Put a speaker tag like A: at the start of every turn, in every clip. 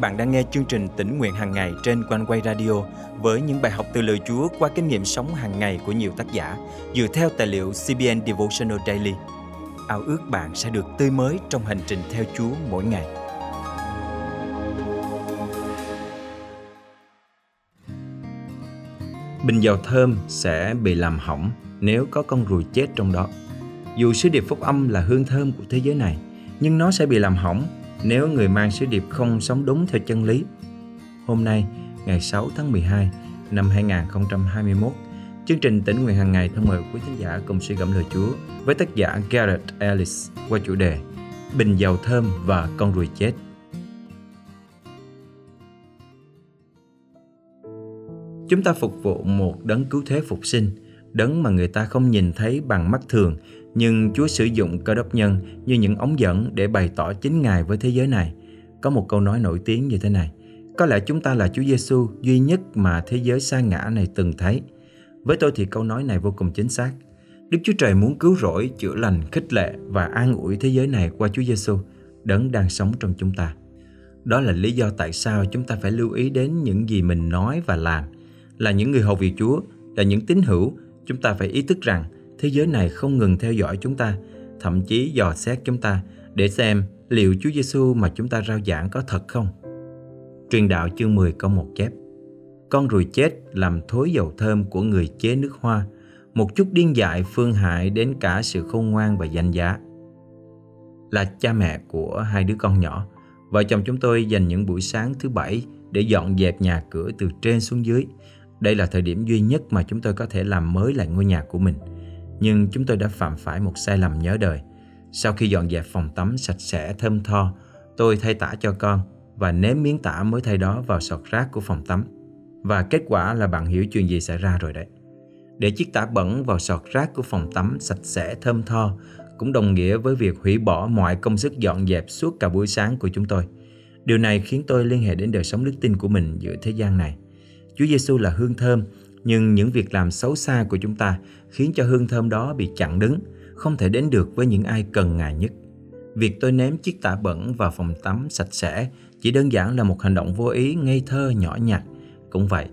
A: bạn đang nghe chương trình tỉnh nguyện hàng ngày trên quanh quay radio với những bài học từ lời Chúa qua kinh nghiệm sống hàng ngày của nhiều tác giả dựa theo tài liệu CBN Devotional Daily. Ao ước bạn sẽ được tươi mới trong hành trình theo Chúa mỗi ngày. Bình dầu thơm sẽ bị làm hỏng nếu có con ruồi chết trong đó. Dù sứ điệp phúc âm là hương thơm của thế giới này, nhưng nó sẽ bị làm hỏng nếu người mang sứ điệp không sống đúng theo chân lý. Hôm nay, ngày 6 tháng 12 năm 2021, chương trình tỉnh nguyện hàng ngày thân mời quý khán giả cùng suy gẫm lời Chúa với tác giả Garrett Ellis qua chủ đề Bình dầu thơm và con ruồi chết. Chúng ta phục vụ một đấng cứu thế phục sinh, đấng mà người ta không nhìn thấy bằng mắt thường nhưng Chúa sử dụng cơ đốc nhân như những ống dẫn để bày tỏ chính Ngài với thế giới này. Có một câu nói nổi tiếng như thế này: Có lẽ chúng ta là Chúa Giêsu duy nhất mà thế giới sa ngã này từng thấy. Với tôi thì câu nói này vô cùng chính xác. Đức Chúa Trời muốn cứu rỗi, chữa lành, khích lệ và an ủi thế giới này qua Chúa Giêsu, đấng đang sống trong chúng ta. Đó là lý do tại sao chúng ta phải lưu ý đến những gì mình nói và làm. Là những người hầu việc Chúa, là những tín hữu, chúng ta phải ý thức rằng thế giới này không ngừng theo dõi chúng ta, thậm chí dò xét chúng ta để xem liệu Chúa Giêsu mà chúng ta rao giảng có thật không. Truyền đạo chương 10 câu một chép Con ruồi chết làm thối dầu thơm của người chế nước hoa, một chút điên dại phương hại đến cả sự khôn ngoan và danh giá. Là cha mẹ của hai đứa con nhỏ, vợ chồng chúng tôi dành những buổi sáng thứ bảy để dọn dẹp nhà cửa từ trên xuống dưới. Đây là thời điểm duy nhất mà chúng tôi có thể làm mới lại ngôi nhà của mình – nhưng chúng tôi đã phạm phải một sai lầm nhớ đời. Sau khi dọn dẹp phòng tắm sạch sẽ thơm tho, tôi thay tả cho con và ném miếng tả mới thay đó vào sọt rác của phòng tắm. Và kết quả là bạn hiểu chuyện gì xảy ra rồi đấy. Để chiếc tả bẩn vào sọt rác của phòng tắm sạch sẽ thơm tho cũng đồng nghĩa với việc hủy bỏ mọi công sức dọn dẹp suốt cả buổi sáng của chúng tôi. Điều này khiến tôi liên hệ đến đời sống đức tin của mình giữa thế gian này. Chúa Giêsu là hương thơm nhưng những việc làm xấu xa của chúng ta khiến cho hương thơm đó bị chặn đứng, không thể đến được với những ai cần Ngài nhất. Việc tôi ném chiếc tả bẩn vào phòng tắm sạch sẽ chỉ đơn giản là một hành động vô ý ngây thơ nhỏ nhặt. Cũng vậy,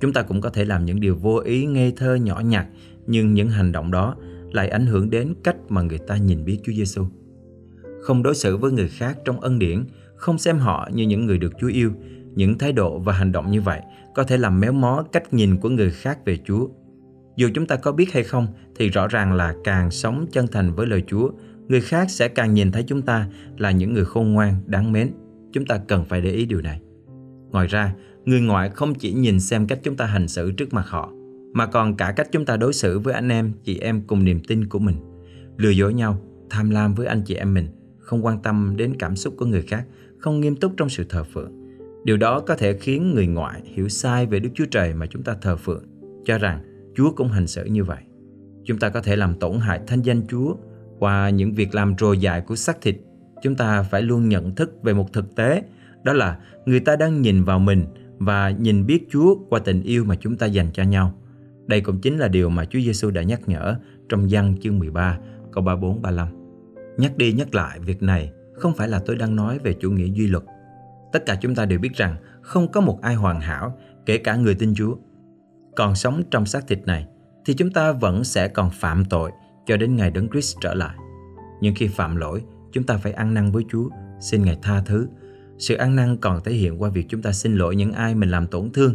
A: chúng ta cũng có thể làm những điều vô ý ngây thơ nhỏ nhặt, nhưng những hành động đó lại ảnh hưởng đến cách mà người ta nhìn biết Chúa Giêsu. Không đối xử với người khác trong ân điển, không xem họ như những người được Chúa yêu, những thái độ và hành động như vậy có thể làm méo mó cách nhìn của người khác về Chúa. Dù chúng ta có biết hay không thì rõ ràng là càng sống chân thành với lời Chúa, người khác sẽ càng nhìn thấy chúng ta là những người khôn ngoan, đáng mến. Chúng ta cần phải để ý điều này. Ngoài ra, người ngoại không chỉ nhìn xem cách chúng ta hành xử trước mặt họ, mà còn cả cách chúng ta đối xử với anh em, chị em cùng niềm tin của mình. Lừa dối nhau, tham lam với anh chị em mình, không quan tâm đến cảm xúc của người khác, không nghiêm túc trong sự thờ phượng Điều đó có thể khiến người ngoại hiểu sai về Đức Chúa Trời mà chúng ta thờ phượng, cho rằng Chúa cũng hành xử như vậy. Chúng ta có thể làm tổn hại thanh danh Chúa qua những việc làm trồi dại của xác thịt. Chúng ta phải luôn nhận thức về một thực tế, đó là người ta đang nhìn vào mình và nhìn biết Chúa qua tình yêu mà chúng ta dành cho nhau. Đây cũng chính là điều mà Chúa Giêsu đã nhắc nhở trong văn chương 13, câu 34 35. Nhắc đi nhắc lại việc này không phải là tôi đang nói về chủ nghĩa duy luật Tất cả chúng ta đều biết rằng không có một ai hoàn hảo, kể cả người tin Chúa. Còn sống trong xác thịt này, thì chúng ta vẫn sẽ còn phạm tội cho đến ngày Đấng Christ trở lại. Nhưng khi phạm lỗi, chúng ta phải ăn năn với Chúa, xin Ngài tha thứ. Sự ăn năn còn thể hiện qua việc chúng ta xin lỗi những ai mình làm tổn thương.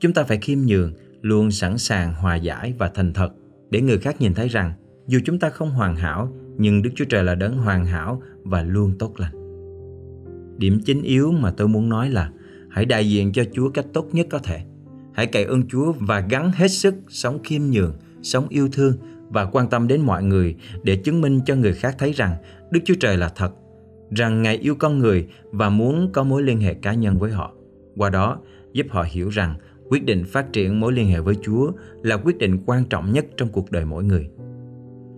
A: Chúng ta phải khiêm nhường, luôn sẵn sàng hòa giải và thành thật để người khác nhìn thấy rằng dù chúng ta không hoàn hảo, nhưng Đức Chúa Trời là đấng hoàn hảo và luôn tốt lành. Điểm chính yếu mà tôi muốn nói là hãy đại diện cho Chúa cách tốt nhất có thể. Hãy cậy ơn Chúa và gắn hết sức sống khiêm nhường, sống yêu thương và quan tâm đến mọi người để chứng minh cho người khác thấy rằng Đức Chúa Trời là thật, rằng Ngài yêu con người và muốn có mối liên hệ cá nhân với họ. Qua đó, giúp họ hiểu rằng quyết định phát triển mối liên hệ với Chúa là quyết định quan trọng nhất trong cuộc đời mỗi người.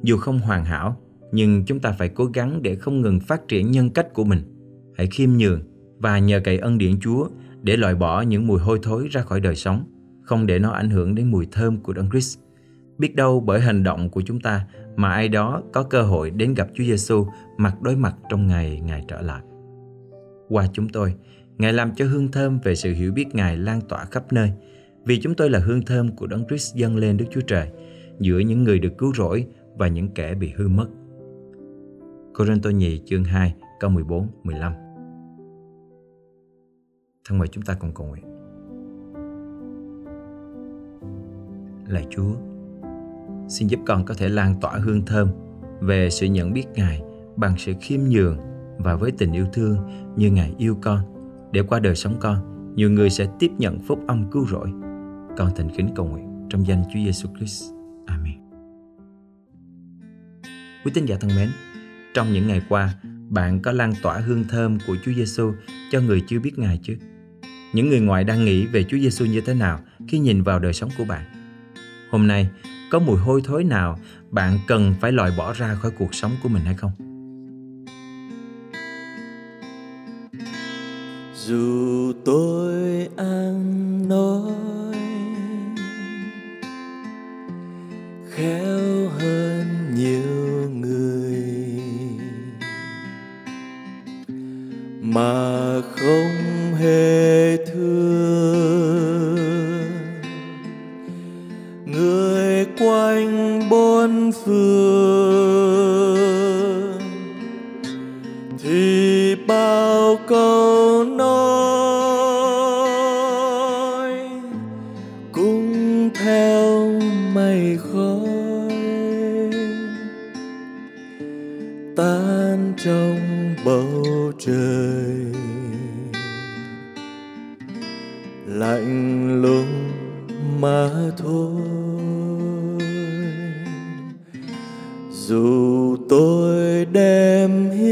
A: Dù không hoàn hảo, nhưng chúng ta phải cố gắng để không ngừng phát triển nhân cách của mình hãy khiêm nhường và nhờ cậy ân điển Chúa để loại bỏ những mùi hôi thối ra khỏi đời sống, không để nó ảnh hưởng đến mùi thơm của Đấng Christ. Biết đâu bởi hành động của chúng ta mà ai đó có cơ hội đến gặp Chúa Giêsu mặt đối mặt trong ngày Ngài trở lại. Qua chúng tôi, Ngài làm cho hương thơm về sự hiểu biết Ngài lan tỏa khắp nơi. Vì chúng tôi là hương thơm của Đấng Christ dâng lên Đức Chúa Trời giữa những người được cứu rỗi và những kẻ bị hư mất. Cô-rinh-tô nhì chương 2 câu 14 15 Thân mời chúng ta cùng cầu nguyện. Lạy Chúa, xin giúp con có thể lan tỏa hương thơm về sự nhận biết Ngài bằng sự khiêm nhường và với tình yêu thương như Ngài yêu con để qua đời sống con nhiều người sẽ tiếp nhận phúc âm cứu rỗi con thành kính cầu nguyện trong danh Chúa Giêsu Christ. Amen. Quý tín giả thân mến, trong những ngày qua, bạn có lan tỏa hương thơm của Chúa Giêsu cho người chưa biết Ngài chứ? Những người ngoại đang nghĩ về Chúa Giêsu như thế nào khi nhìn vào đời sống của bạn? Hôm nay, có mùi hôi thối nào bạn cần phải loại bỏ ra khỏi cuộc sống của mình hay không?
B: dù tôi ăn nói người quanh bốn phương thì bao câu nói cũng theo mây khói tan trong bầu trời. Lạnh lùng mà thôi. Dù tôi đem hiến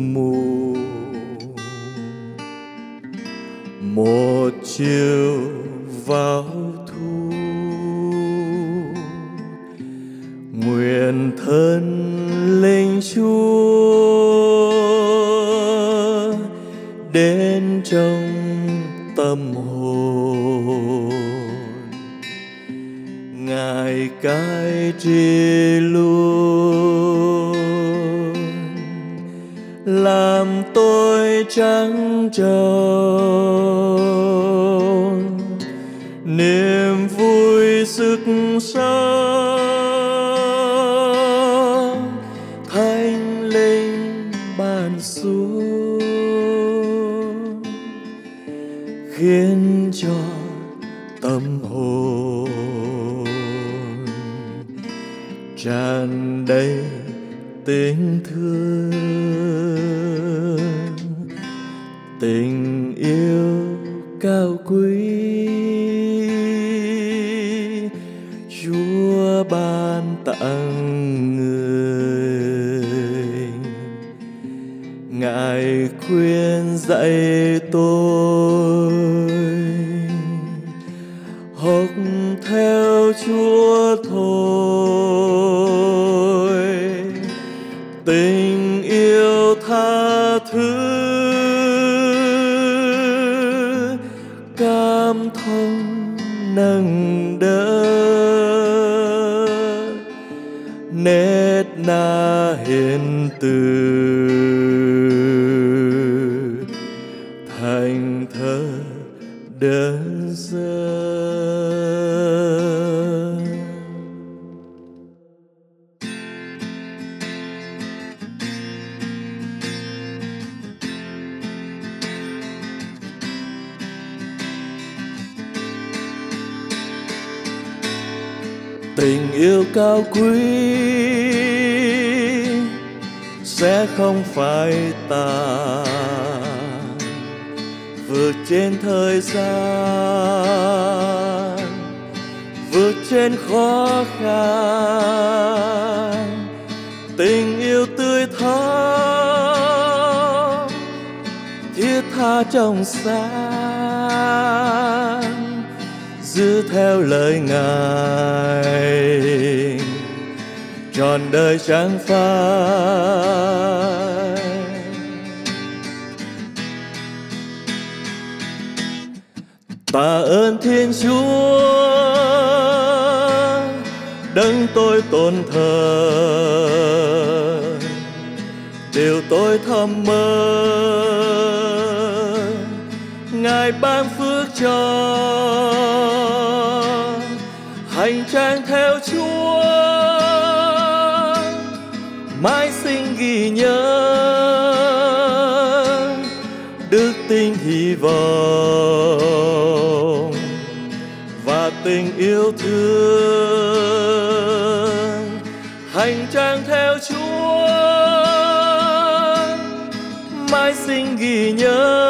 B: mù. Một chiều vào thu, nguyện thân linh chúa đến trong tâm hồn. Ngài cai trị luôn. Trắng tròn, niềm vui sức sống thanh linh ban xuống, khiến cho tâm hồn tràn đầy tình thương tình yêu cao quý. Chúa ban tặng người. Ngài khuyên dạy tôi. Học theo chúa thôi. Tình yêu tha thứ na hiền từ. Thành thơ đơn sơ. Tình yêu cao quý sẽ không phải ta. Vượt trên thời gian, vượt trên khó khăn. Tình yêu tươi thắm, thiết tha trong sáng. Giữ theo lời ngài trọn đời chẳng phai. Tạ ơn thiên chúa, đấng tôi tôn thờ. Điều tôi thầm mơ, ngài ban phước cho hành trang theo chúa. Ghi nhớ. Đức tin hy vọng và tình yêu thương hành trang theo chúa. Mãi sinh ghi nhớ.